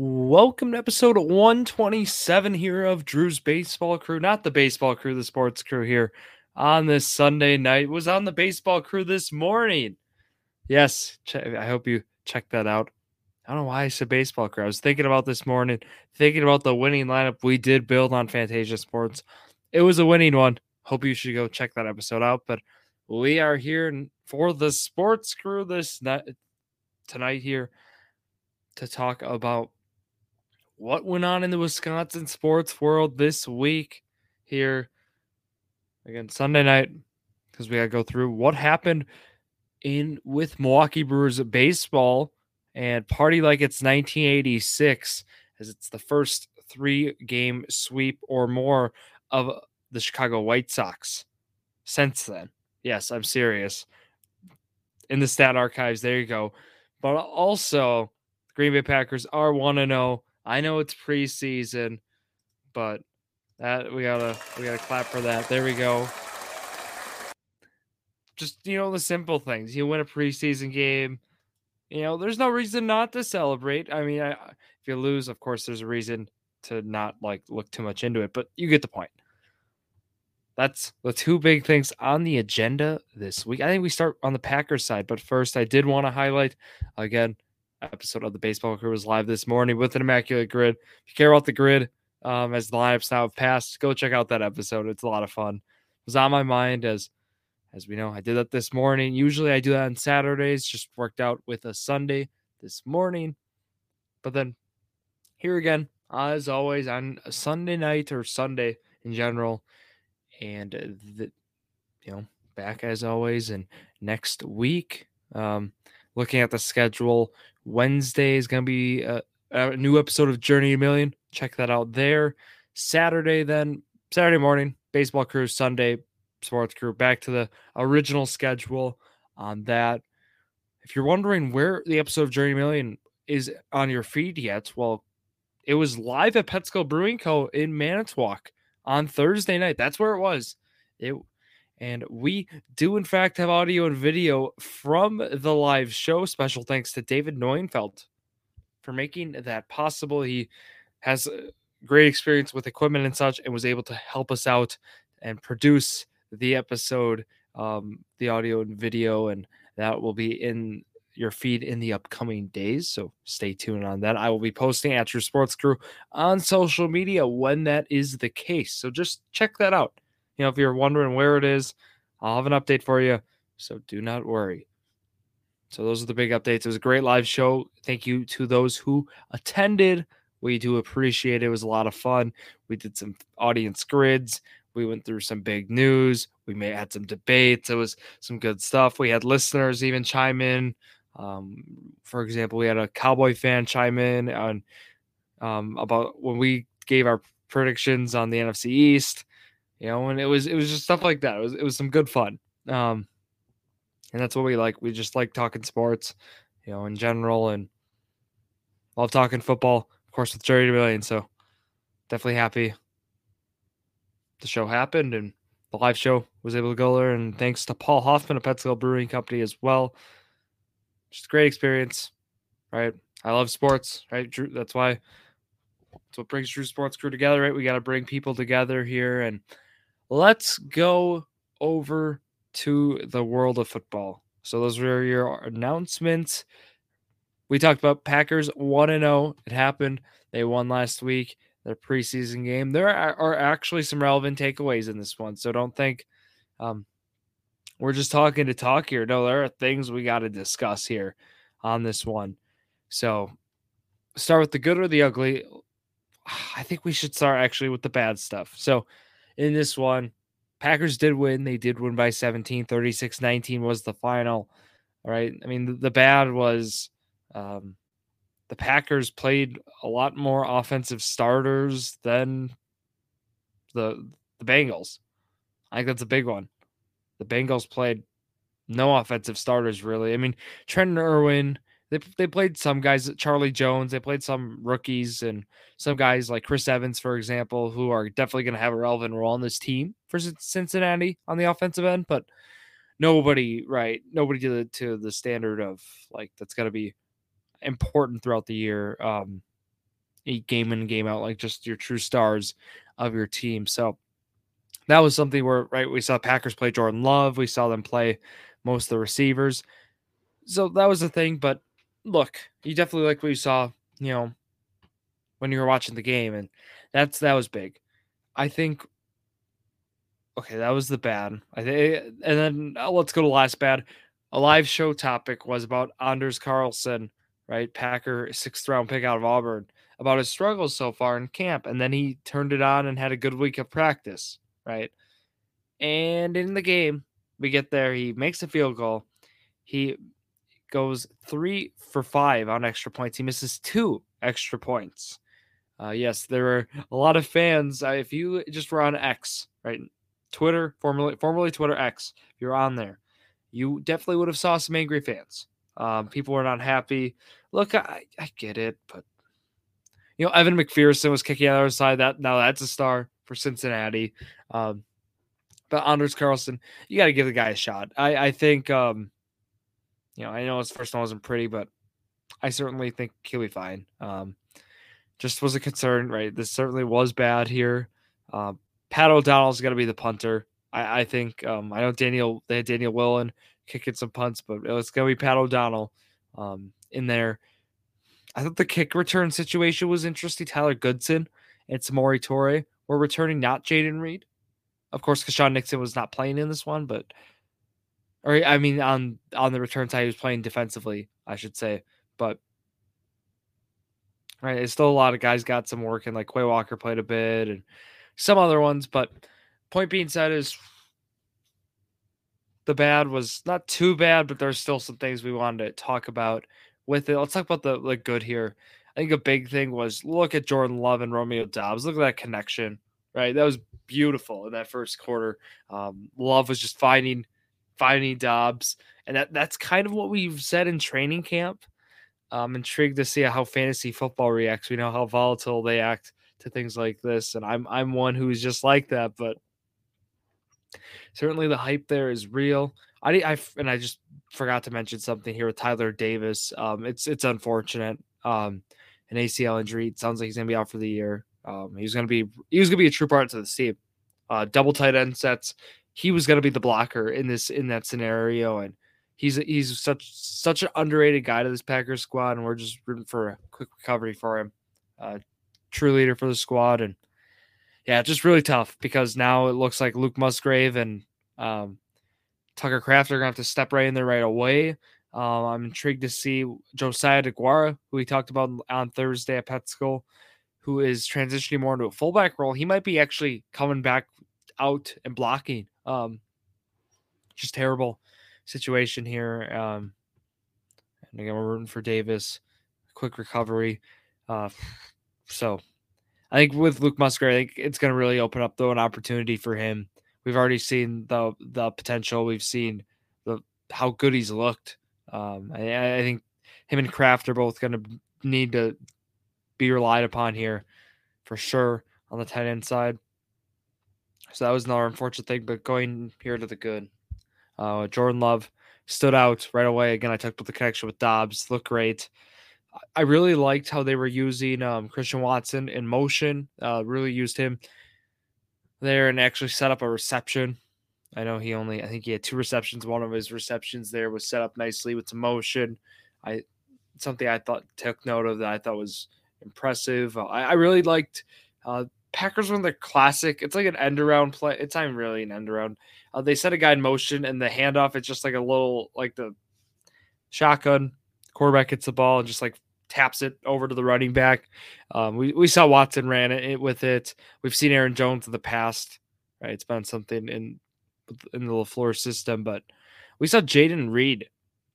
Welcome to episode 127 here of Drew's Baseball Crew. Not the baseball crew, the sports crew here on this Sunday night. Was on the baseball crew this morning. Yes, I hope you check that out. I don't know why I said baseball crew. I was thinking about this morning, thinking about the winning lineup we did build on Fantasia Sports. It was a winning one. Hope you should go check that episode out. But we are here for the sports crew this night tonight here to talk about what went on in the Wisconsin sports world this week here. Again, Sunday night, because we got to go through what happened in with Milwaukee Brewers baseball and party like it's 1986, as it's the first three game sweep or more of the Chicago White Sox since then. Yes, I'm serious. In the stat archives, there you go. But also, Green Bay Packers are 1 0 I know it's preseason, but that we gotta we gotta clap for that. There we go. Just you know the simple things. You win a preseason game. You know, there's no reason not to celebrate. I mean, I, if you lose, of course, there's a reason to not like look too much into it, but you get the point. That's the two big things on the agenda this week. I think we start on the Packers side, but first, I did want to highlight again episode of the Baseball Crew was live this morning with an immaculate grid. If you care about the grid, um, as the lineups now have passed, go check out that episode. It's a lot of fun. It was on my mind as as we know, I did that this morning. Usually I do that on Saturdays, just worked out with a Sunday this morning. But then here again, as always, on a Sunday night or Sunday in general. And the, you know, back as always. And next week, um, looking at the schedule, Wednesday is going to be a, a, new episode of Journey a Million. Check that out there. Saturday, then Saturday morning, baseball crew. Sunday, sports crew. Back to the original schedule on that. If you're wondering where the episode of Journey a Million is on your feed yet, well, it was live at Petskull Brewing Co. in Manitowoc on Thursday night. That's where it was. It and we do, in fact, have audio and video from the live show. Special thanks to David Neuenfeld for making that possible. He has great experience with equipment and such and was able to help us out and produce the episode, um, the audio and video. And that will be in your feed in the upcoming days. So stay tuned on that. I will be posting at your sports crew on social media when that is the case. So just check that out. You know, if you're wondering where it is, I'll have an update for you. So do not worry. So those are the big updates. It was a great live show. Thank you to those who attended. We do appreciate it. It was a lot of fun. We did some audience grids. We went through some big news. We may had some debates. It was some good stuff. We had listeners even chime in. Um, for example, we had a Cowboy fan chime in on um, about when we gave our predictions on the NFC East you know, and it was it was just stuff like that. It was it was some good fun. Um, and that's what we like. We just like talking sports, you know, in general, and love talking football, of course, with Jerry DeMillion. So definitely happy the show happened and the live show was able to go there. And thanks to Paul Hoffman of Petskull Brewing Company as well. Just a great experience, right? I love sports, right? Drew, that's why that's what brings Drew Sports Crew together, right? We got to bring people together here and let's go over to the world of football. So those were your announcements. We talked about Packers 1 0. It happened. They won last week, their preseason game. There are actually some relevant takeaways in this one. So don't think um, we're just talking to talk here. No, there are things we got to discuss here on this one. So start with the good or the ugly. I think we should start actually with the bad stuff. So in this one. Packers did win. They did win by 17. 36 19 was the final. All right. I mean, the, the bad was um, the Packers played a lot more offensive starters than the the Bengals. I think that's a big one. The Bengals played no offensive starters really. I mean, Trent Irwin they they played some guys, Charlie Jones. They played some rookies and some guys like Chris Evans, for example, who are definitely going to have a relevant role on this team for Cincinnati on the offensive end. But nobody, right? Nobody to the to the standard of like that's going to be important throughout the year. Um, game in game out, like just your true stars of your team. So that was something where right we saw Packers play Jordan Love, we saw them play most of the receivers. So that was the thing. But look, you definitely like what you saw, you know, when you were watching the game, and that's that was big. I think. Okay, that was the bad. I think, and then uh, let's go to last bad. A live show topic was about Anders Carlson, right? Packer sixth round pick out of Auburn, about his struggles so far in camp, and then he turned it on and had a good week of practice, right? And in the game, we get there, he makes a field goal. He goes three for five on extra points. He misses two extra points. Uh, yes, there were a lot of fans. Uh, if you just were on X, right, Twitter, formerly formerly Twitter X, if you're on there, you definitely would have saw some angry fans. Um, people were not happy. Look, I, I get it, but you know, Evan McPherson was kicking on the other side. That now that's a star for Cincinnati. Um, but Anders Carlson, you got to give the guy a shot. I, I think, um, you know, I know his first one wasn't pretty, but I certainly think he'll be fine. Um, just was a concern, right? This certainly was bad here. Uh, Pat O'Donnell's going to be the punter. I, I think um, I know Daniel they had Daniel Whelan kicking some punts, but it's going to be Pat O'Donnell um, in there. I thought the kick return situation was interesting. Tyler Goodson and Samori Toure were returning, not Jayden Reed. Of course, Keisean Nixon was not playing in this one, but or I mean on on the return side, he was playing defensively, I should say. But right, it's still a lot of guys got some work, and like Quay Walker played a bit, and some other ones. But point being said is the bad was not too bad, but there's still some things we wanted to talk about with it. Let's talk about the the good here. I think a big thing was look at Jordan Love and Romeo Doubs. Look at that connection, right? That was beautiful in that first quarter. Um, Love was just finding finding Doubs, and that that's kind of what we've said in training camp. I'm intrigued to see how fantasy football reacts. We know how volatile they act to things like this, and I'm I'm one who's just like that. But certainly the hype there is real. I, I and I just forgot to mention something here with Tyler Davis. Um, it's it's unfortunate. Um, an ACL injury. It sounds like he's gonna be out for the year. Um, he's gonna be he was gonna be a true part to the team. Uh, double tight end sets. He was gonna be the blocker in this in that scenario, and he's he's such such an underrated guy to this Packers squad, and we're just rooting for a quick recovery for him. Uh, true leader for the squad, and yeah, just really tough because now it looks like Luke Musgrave and um, Tucker Kraft are gonna have to step right in there right away. Um, I'm intrigued to see Josiah DeGuara, who we talked about on Thursday at Petskull, who is transitioning more into a fullback role. He might be actually coming back out and blocking. Um, just terrible situation here. Um, and again, we're rooting for Davis. Quick recovery. Uh, so I think with Luke Musgrave, I think it's going to really open up though an opportunity for him. We've already seen the the potential. We've seen the how good he's looked. Um, I, I think him and Kraft are both going to need to be relied upon here for sure on the tight end side. So that was another unfortunate thing. But going here to the good, uh, Jordan Love stood out right away. Again, I talked about the connection with Doubs. looked great. I really liked how they were using um, Christian Watson in motion. Uh, really used him there and actually set up a reception. I know he only, I think he had two receptions. One of his receptions there was set up nicely with some motion. I something I thought took note of that I thought was impressive. I, I, really liked uh, Packers when the classic. It's like an end around play. It's not really an end around. Uh, they set a guy in motion and the handoff. It's just like a little like the shotgun quarterback gets the ball and just like taps it over to the running back. Um, we, we saw Watson ran it with it. We've seen Aaron Jones in the past, right? It's been something in in the LaFleur system, but we saw Jayden Reed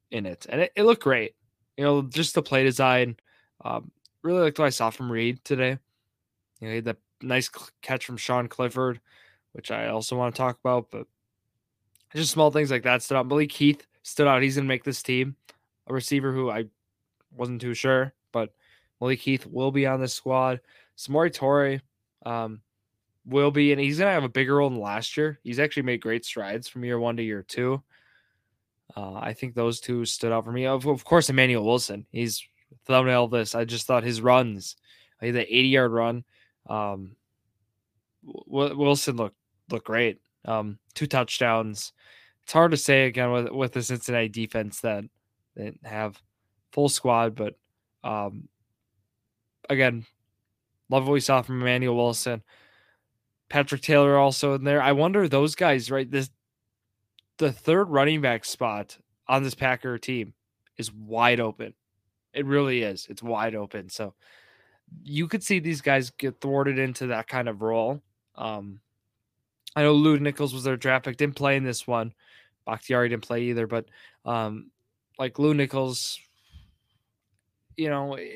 in it, and it, it, looked great. You know, just the play design. Um, really liked what I saw from Reed today. You know, he had nice catch from Sean Clifford, which I also want to talk about, but just small things like that stood out. Malik Heath stood out. He's going to make this team a receiver who I wasn't too sure, but Malik Heath will be on this squad. Samori Toure um, will be, and he's going to have a bigger role than last year. He's actually made great strides from year one to year two. Uh, I think those two stood out for me. Of, of course, Emmanuel Wilson. He's thumbnail this. I just thought his runs He had the 80 yard run. Um, Wilson looked looked great. Um, two touchdowns. It's hard to say again with with the Cincinnati defense that they have full squad, but um, again, love what we saw from Emmanuel Wilson. Patrick Taylor also in there. I wonder those guys, right? This the third running back spot on this Packer team is wide open. It really is. It's wide open. So you could see these guys get thwarted into that kind of role. Um, I know Lew Nichols was their draft pick, didn't play in this one. Bakhtiari didn't play either, but um, like Lew Nichols, you know, eh,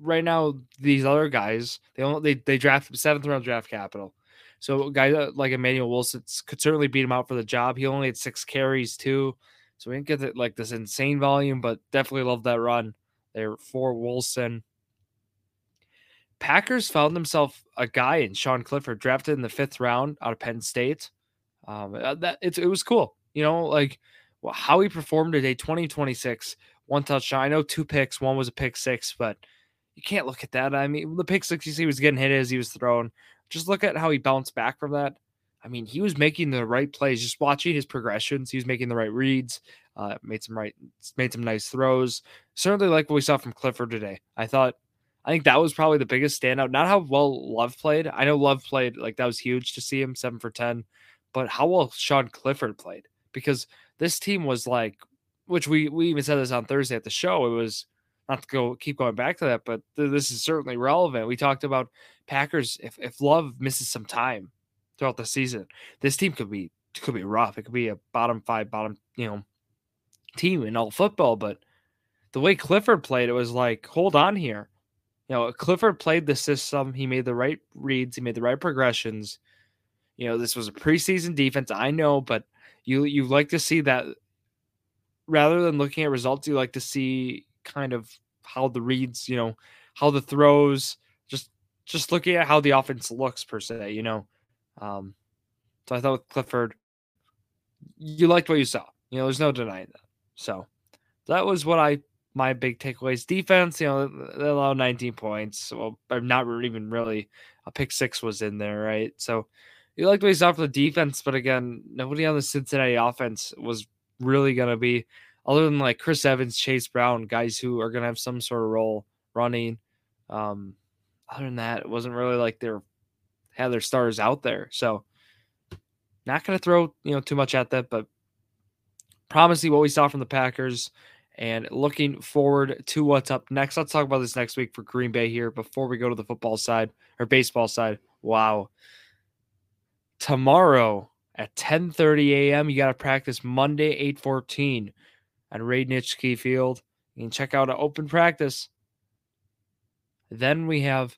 right now these other guys they only they they draft seventh round draft capital. So guys like Emmanuel Wilson could certainly beat him out for the job. He only had six carries too, so we didn't get the, like this insane volume, but definitely love that run there for Wilson. Packers found themselves a guy in Sean Clifford drafted in the fifth round out of Penn State. Um, uh, that it, it was cool, you know, like well, how he performed today, 2026, one touchdown. I know two picks, one was a pick six, but you can't look at that. I mean, the pick six, you see, was getting hit as he was thrown. Just look at how he bounced back from that. I mean, he was making the right plays. Just watching his progressions, he was making the right reads. Uh, made some right, made some nice throws. Certainly, like what we saw from Clifford today. I thought, I think that was probably the biggest standout. Not how well Love played. I know Love played like that was huge to see him seven for ten, but how well Sean Clifford played because this team was like, which we we even said this on Thursday at the show. It was not to go keep going back to that, but th- this is certainly relevant. We talked about Packers. If if Love misses some time throughout the season, this team could be could be rough. It could be a bottom five, bottom you know team in all football. But the way Clifford played, it was like, hold on here. You know, Clifford played the system. He made the right reads. He made the right progressions. You know, this was a preseason defense. I know, but you you like to see that rather than looking at results, you like to see kind of how the reads, you know, how the throws, just just looking at how the offense looks per se, you know. Um, so I thought with Clifford, you liked what you saw. You know, there's no denying that. So that was what I my big takeaways. Defense, you know, they allowed 19 points. Well, I'm not even really. A pick six was in there, right? So you like what for the defense, but again, nobody on the Cincinnati offense was really gonna be other than like Chris Evans, Chase Brown, guys who are gonna have some sort of role running. Um, other than that, it wasn't really like they're had their stars out there. So not gonna throw you know too much at that, but promising what we saw from the Packers and looking forward to what's up next. Let's talk about this next week for Green Bay here before we go to the football side or baseball side. Wow. Tomorrow at 10:30 a.m. you got to practice Monday 8:14 at Ray Nitschke Field. You can check out an open practice. Then we have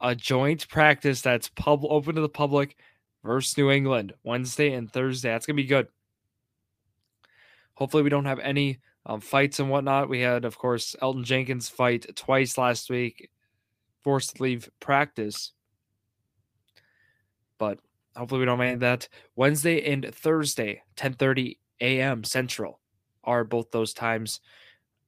a joint practice that's pub open to the public versus New England Wednesday and Thursday. That's gonna be good. Hopefully, we don't have any um, fights and whatnot. We had, of course, Elgton Jenkins fight twice last week, forced to leave practice. But hopefully, we don't have that. Wednesday and Thursday, 10:30 a.m. Central are both those times.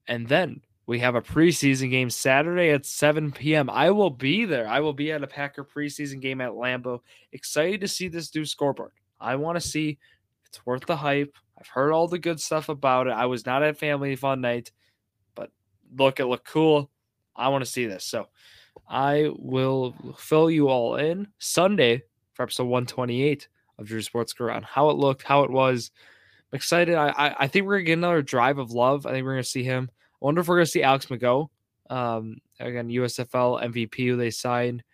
And then we have a preseason game Saturday at 7 p.m. I will be there. I will be at a Packer preseason game at Lambeau. Excited to see this new scoreboard. I want to see it's worth the hype. I've heard all the good stuff about it. I was not at family fun night, but look, it looked cool. I want to see this. So I will fill you all in Sunday for episode 128 of Drew Sports Crew on how it looked, how it was, I'm excited. I, I, I think we're gonna get another drive of love. I think we're gonna see him. I wonder if we're gonna see Alex McGough. Um, again, USFL MVP who they signed.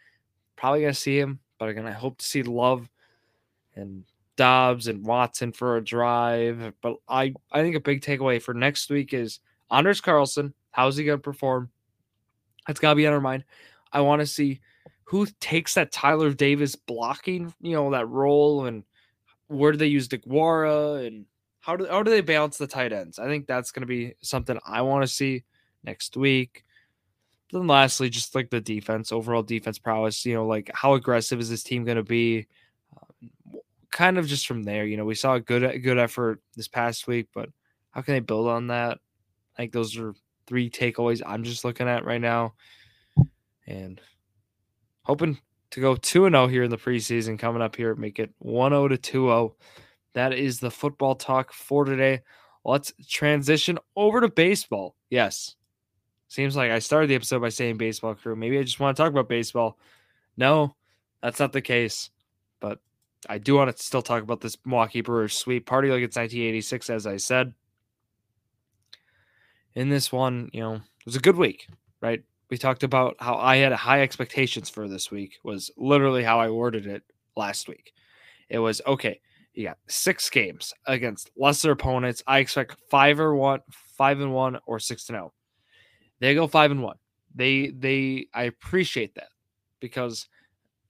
Probably gonna see him, but again, I hope to see Love and Doubs and Watson for a drive. But I, I think a big takeaway for next week is Anders Carlson. How's he gonna perform? That's gotta be on our mind. I want to see who takes that Tyler Davis blocking, you know, that role and where do they use DeGuara and how do how do they balance the tight ends? I think that's going to be something I want to see next week. Then lastly, just like the defense, overall defense prowess. You know, like how aggressive is this team going to be? Kind of just from there. You know, we saw a good good effort this past week, but how can they build on that? I think those are three takeaways I'm just looking at right now. And hoping to go 2 and 0 here in the preseason coming up here. Make it 1 0 to 2 0. That is the football talk for today. Let's transition over to baseball. Yes. Seems like I started the episode by saying baseball crew. Maybe I just want to talk about baseball. No, that's not the case. But I do want to still talk about this Milwaukee Brewers sweep party like it's 1986, as I said. In this one, you know, it was a good week, right? We talked about how I had high expectations for this week, was literally how I worded it last week. It was okay, you got six games against lesser opponents. I expect five or one, five and one, or six to oh. zero. They go five and one. They they I appreciate that because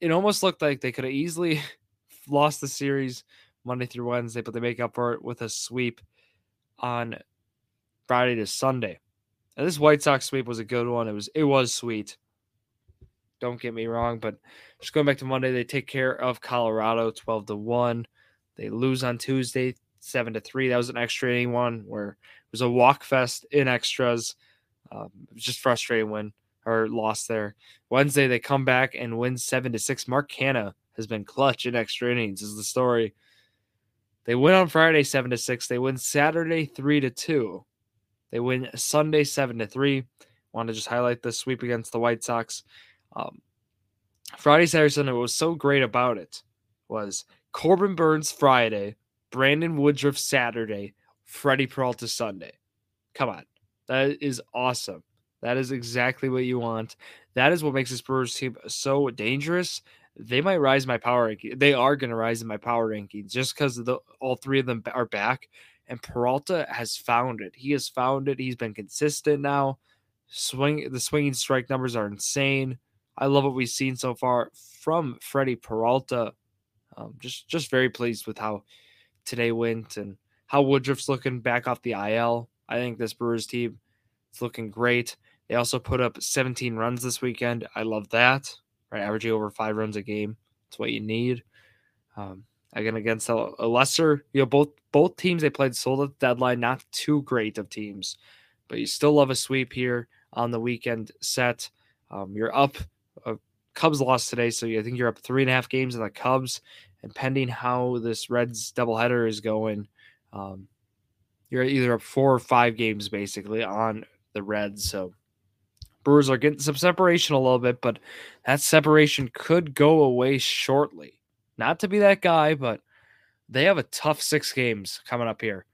it almost looked like they could have easily lost the series Monday through Wednesday, but they make up for it with a sweep on Friday to Sunday. And this White Sox sweep was a good one. It was it was sweet. Don't get me wrong, but just going back to Monday, they take care of Colorado 12 to 1. They lose on Tuesday 7 to 3. That was an extra inning one where it was a walk fest in extras. Um, it was just frustrating win or loss there. Wednesday they come back and win 7 to 6. Mark Canha has been clutch in extra innings is the story. They win on Friday 7 to 6. They win Saturday 3 to 2. They win Sunday 7 to 3. Want to just highlight the sweep against the White Sox. Um, Friday, Saturday, Sunday, what was so great about it was Corbin Burnes Friday, Brandon Woodruff Saturday, Freddie Peralta Sunday. Come on. That is awesome. That is exactly what you want. That is what makes this Brewers team so dangerous. They might rise my power ranking. They are going to rise in my power rankings just because the all three of them are back. And Peralta has found it. He has found it. He's been consistent now. Swing the swinging strike numbers are insane. I love what we've seen so far from Freddie Peralta. Um, just just very pleased with how today went and how Woodruff's looking back off the IL. I think this Brewers team is looking great. They also put up 17 runs this weekend. I love that. Right, averaging over five runs a game. That's what you need. Um, again, against a, a, lesser, you know, both both teams they played sold at the deadline. Not too great of teams, but you still love a sweep here on the weekend set. Um, you're up uh, Cubs lost today, so I think you're up three and a half games in the Cubs. And pending how this Reds doubleheader is going, um, you're either up four or five games basically on the Reds. So Brewers are getting some separation a little bit, but that separation could go away shortly. Not to be that guy, but they have a tough six games coming up here.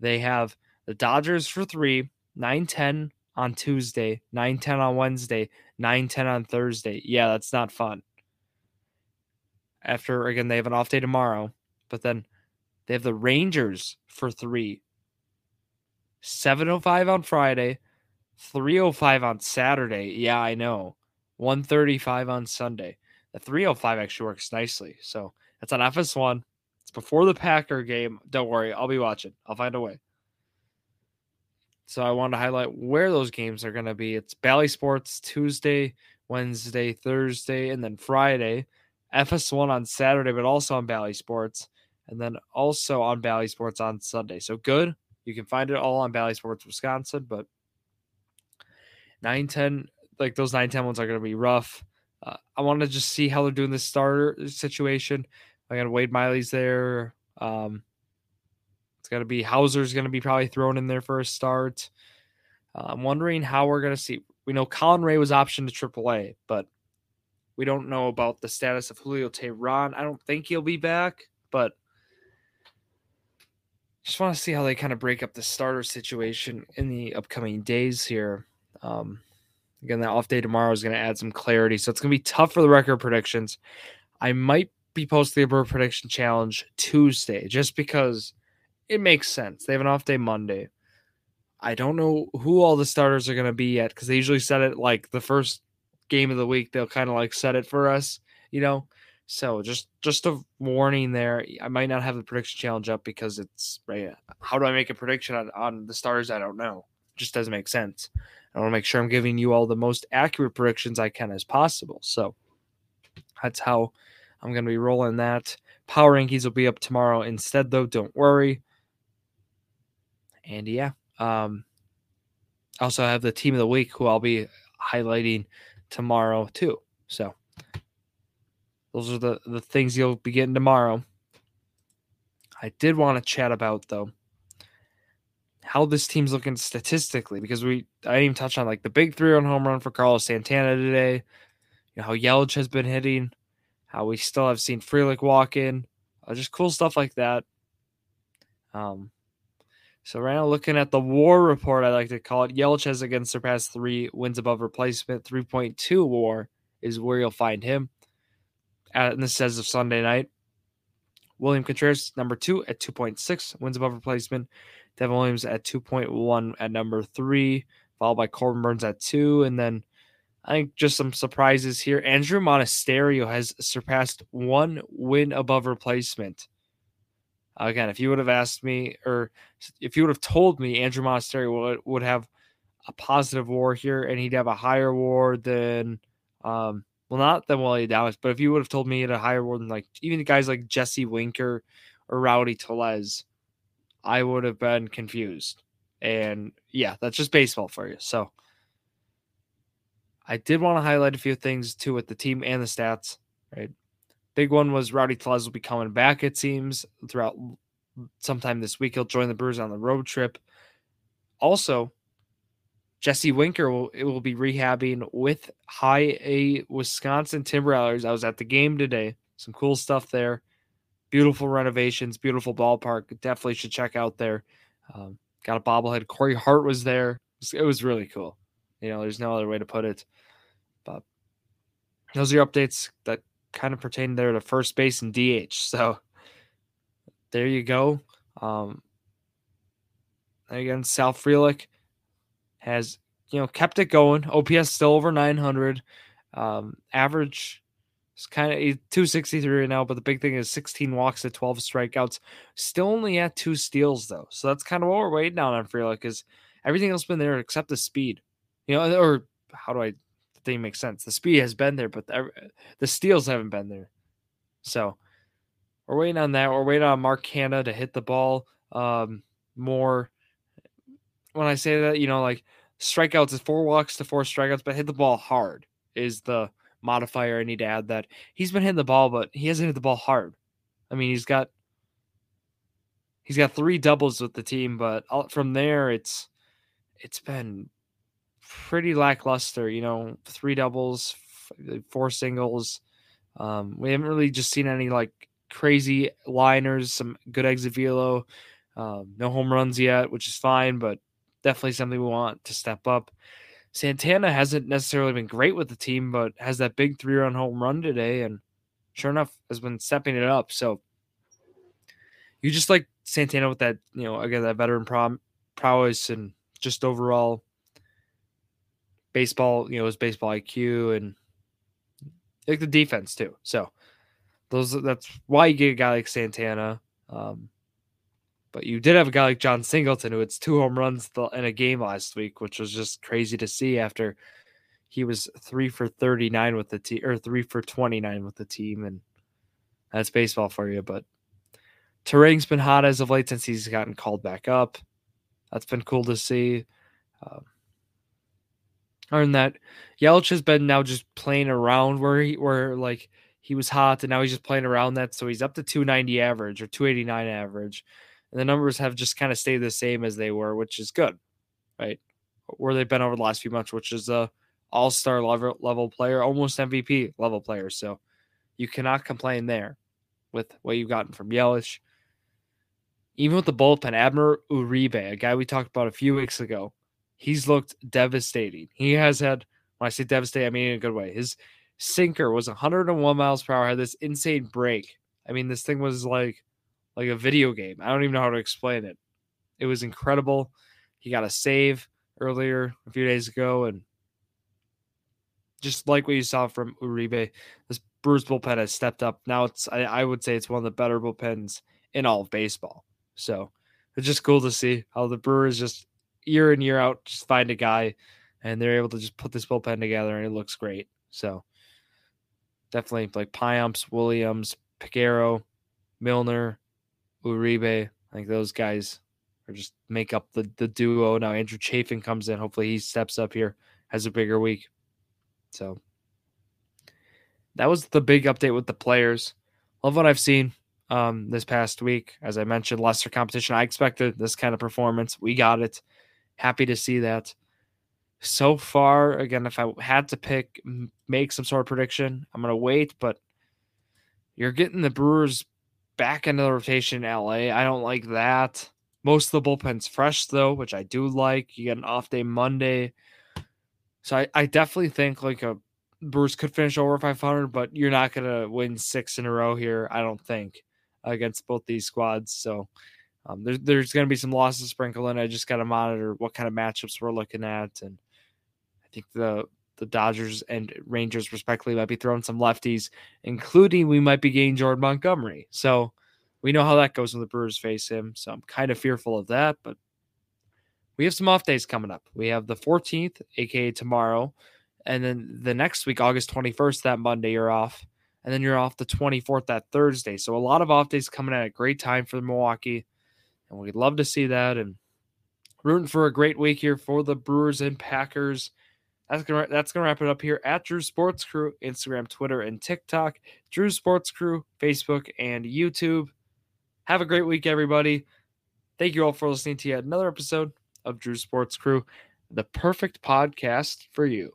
They have the Dodgers for three, 9 10 on Tuesday, 9 10 on Wednesday, 9 10 on Thursday. Yeah, that's not fun. After, again, they have an off day tomorrow, but then they have the Rangers for three, 7.05 on Friday, 3.05 on Saturday. Yeah, I know. 135 on Sunday. The 305 actually works nicely. So it's on FS1. It's before the Packer game. Don't worry, I'll be watching. I'll find a way. So I want to highlight where those games are going to be. It's Bally Sports Tuesday, Wednesday, Thursday, and then Friday. FS1 on Saturday, but also on Bally Sports, and then also on Bally Sports on Sunday. So good. You can find it all on Bally Sports Wisconsin, but 9 10, like those 9 10 ones are going to be rough. Uh, I want to just see how they're doing this starter situation. I got Wade Miley's there. Um, it's got to be Houser's going to be probably thrown in there for a start. Uh, I'm wondering how we're going to see. We know Colin Rea was optioned to AAA, but we don't know about the status of Julio Teheran. I don't think he'll be back, but just want to see how they kind of break up the starter situation in the upcoming days here. Um, again, that off day tomorrow is going to add some clarity, so it's going to be tough for the record predictions. I might be posting a bird prediction challenge Tuesday just because it makes sense. They have an off day Monday. I don't know who all the starters are going to be yet because they usually set it like the first game of the week. They'll kind of like set it for us, you know. So just just a warning there. I might not have the prediction challenge up because it's right. How do I make a prediction on, on the starters? I don't know. It just doesn't make sense. I want to make sure I'm giving you all the most accurate predictions I can as possible. So that's how I'm going to be rolling that. Power rankings will be up tomorrow instead, though. Don't worry. And yeah, um, also I have the team of the week who I'll be highlighting tomorrow too. So those are the, the things you'll be getting tomorrow. I did want to chat about though how this team's looking statistically because we I didn't even touch on like the big three on home run for Carlos Santana today. You know how Yelich has been hitting, how we still have seen Frelick walk in, uh, just cool stuff like that. Um, so right now, looking at the WAR report, I like to call it, Yelich has again surpassed three wins above replacement. Three point two WAR is where you'll find him. and this says of Sunday night. William Contreras, number two at 2.6, wins above replacement. Devin Williams at 2.1 at number three, followed by Corbin Burnes at two. And then I think just some surprises here. Andrew Monasterio has surpassed one win above replacement. Again, if you would have asked me, or if you would have told me Andrew Monasterio would, would have a positive war here and he'd have a higher war than, um, well, not than Willie Adames, but if you would have told me had a higher war than like even guys like Jesse Winker or Rowdy Tellez, I would have been confused. And yeah, that's just baseball for you. So I did want to highlight a few things too with the team and the stats, right? Big one was Rowdy Tellez will be coming back, it seems, throughout sometime this week. He'll join the Brewers on the road trip. Also, Jesse Winker will it will be rehabbing with High A Wisconsin Timber Rattlers. I was at the game today. Some cool stuff there beautiful renovations, beautiful ballpark. Definitely should check out there. Um, got a bobblehead. Corey Hart was there. It was, really cool. You know, there's no other way to put it. But those are your updates that kind of pertain there to first base and DH. So there you go. Um, again, Sal Frelick has you know kept it going. OPS still over 900. Um, average it's kind of 263 right now, but the big thing is 16 walks to 12 strikeouts. Still only at two steals though, so that's kind of what we're waiting on on Frelick because everything else been there except the speed. You know, or how do I think makes sense? The speed has been there, but the, the steals haven't been there. So we're waiting on that. We're waiting on Mark Canha to hit the ball um, more. When I say that, you know, like strikeouts is four walks to four strikeouts, but hit the ball hard is the modifier I need to add that he's been hitting the ball, but he hasn't hit the ball hard. I mean, he's got he's got three doubles with the team, but from there it's it's been pretty lackluster. You know, three doubles, four singles. Um, we haven't really just seen any like crazy liners, some good exit velo. Um, no home runs yet, which is fine, but definitely something we want to step up. Santana hasn't necessarily been great with the team, but has that big three run home run today, and sure enough, has been stepping it up. So you just like Santana with that, you know, again that veteran prom- prowess and just overall baseball, you know, his baseball IQ and like the defense too. So those that's why you get a guy like Santana. Um, but you did have a guy like Jon Singleton who had two home runs in a game last week, which was just crazy to see after he was three for 39 with the team or three for 29 with the team. And that's baseball for you. But Turang's been hot as of late since he's gotten called back up. That's been cool to see. Um, other than that, Yelich has been now just playing around where he where like he was hot and now he's just playing around that. So he's up to 290 average or 289 average and the numbers have just kind of stayed the same as they were, which is good, right? Where they've been over the last few months, which is a all star level level player, almost MVP level player. So you cannot complain there with what you've gotten from Yelich. Even with the bullpen, Abner Uribe, a guy we talked about a few weeks ago, he's looked devastating. He has had, when I say devastating, I mean in a good way. His sinker was 101 miles per hour, had this insane break. I mean, this thing was like like a video game. I don't even know how to explain it. It was incredible. He got a save earlier a few days ago, and just like what you saw from Uribe, this Brewers bullpen has stepped up. Now it's I, I would say it's one of the better bullpens in all of baseball. So it's just cool to see how the Brewers just year in year out just find a guy and they're able to just put this bullpen together and it looks great. So definitely like Payamps, Williams, Peguero, Milner, Uribe. I think those guys are just make up the, the duo. Now Andrew Chafin comes in. Hopefully he steps up here, has a bigger week. So that was the big update with the players. Love what I've seen um, this past week. As I mentioned, lesser competition. I expected this kind of performance. We got it. Happy to see that. So far, again, if I had to pick, make some sort of prediction, I'm going to wait, but you're getting the Brewers back into the rotation in LA. I don't like that. Most of the bullpen's fresh, though, which I do like. You get an off day Monday. So I, I definitely think like a Brewers could finish over 500, but you're not going to win six in a row here, I don't think, against both these squads. So um, there, there's going to be some losses sprinkled in. I just got to monitor what kind of matchups we're looking at. And I think the the Dodgers and Rangers, respectively, might be throwing some lefties, including we might be getting Jordan Montgomery. So we know how that goes when the Brewers face him. So I'm kind of fearful of that, but we have some off days coming up. We have the 14th, aka tomorrow, and then the next week, August 21st, that Monday, you're off. And then you're off the 24th, that Thursday. So a lot of off days coming at a great time for the Milwaukee. And we'd love to see that. And rooting for a great week here for the Brewers and Packers. That's gonna that's gonna wrap it up here at Drew Sports Crew, Instagram, Twitter, and TikTok. Drew Sports Crew, Facebook, and YouTube. Have a great week, everybody. Thank you all for listening to yet another episode of Drew Sports Crew, the perfect podcast for you.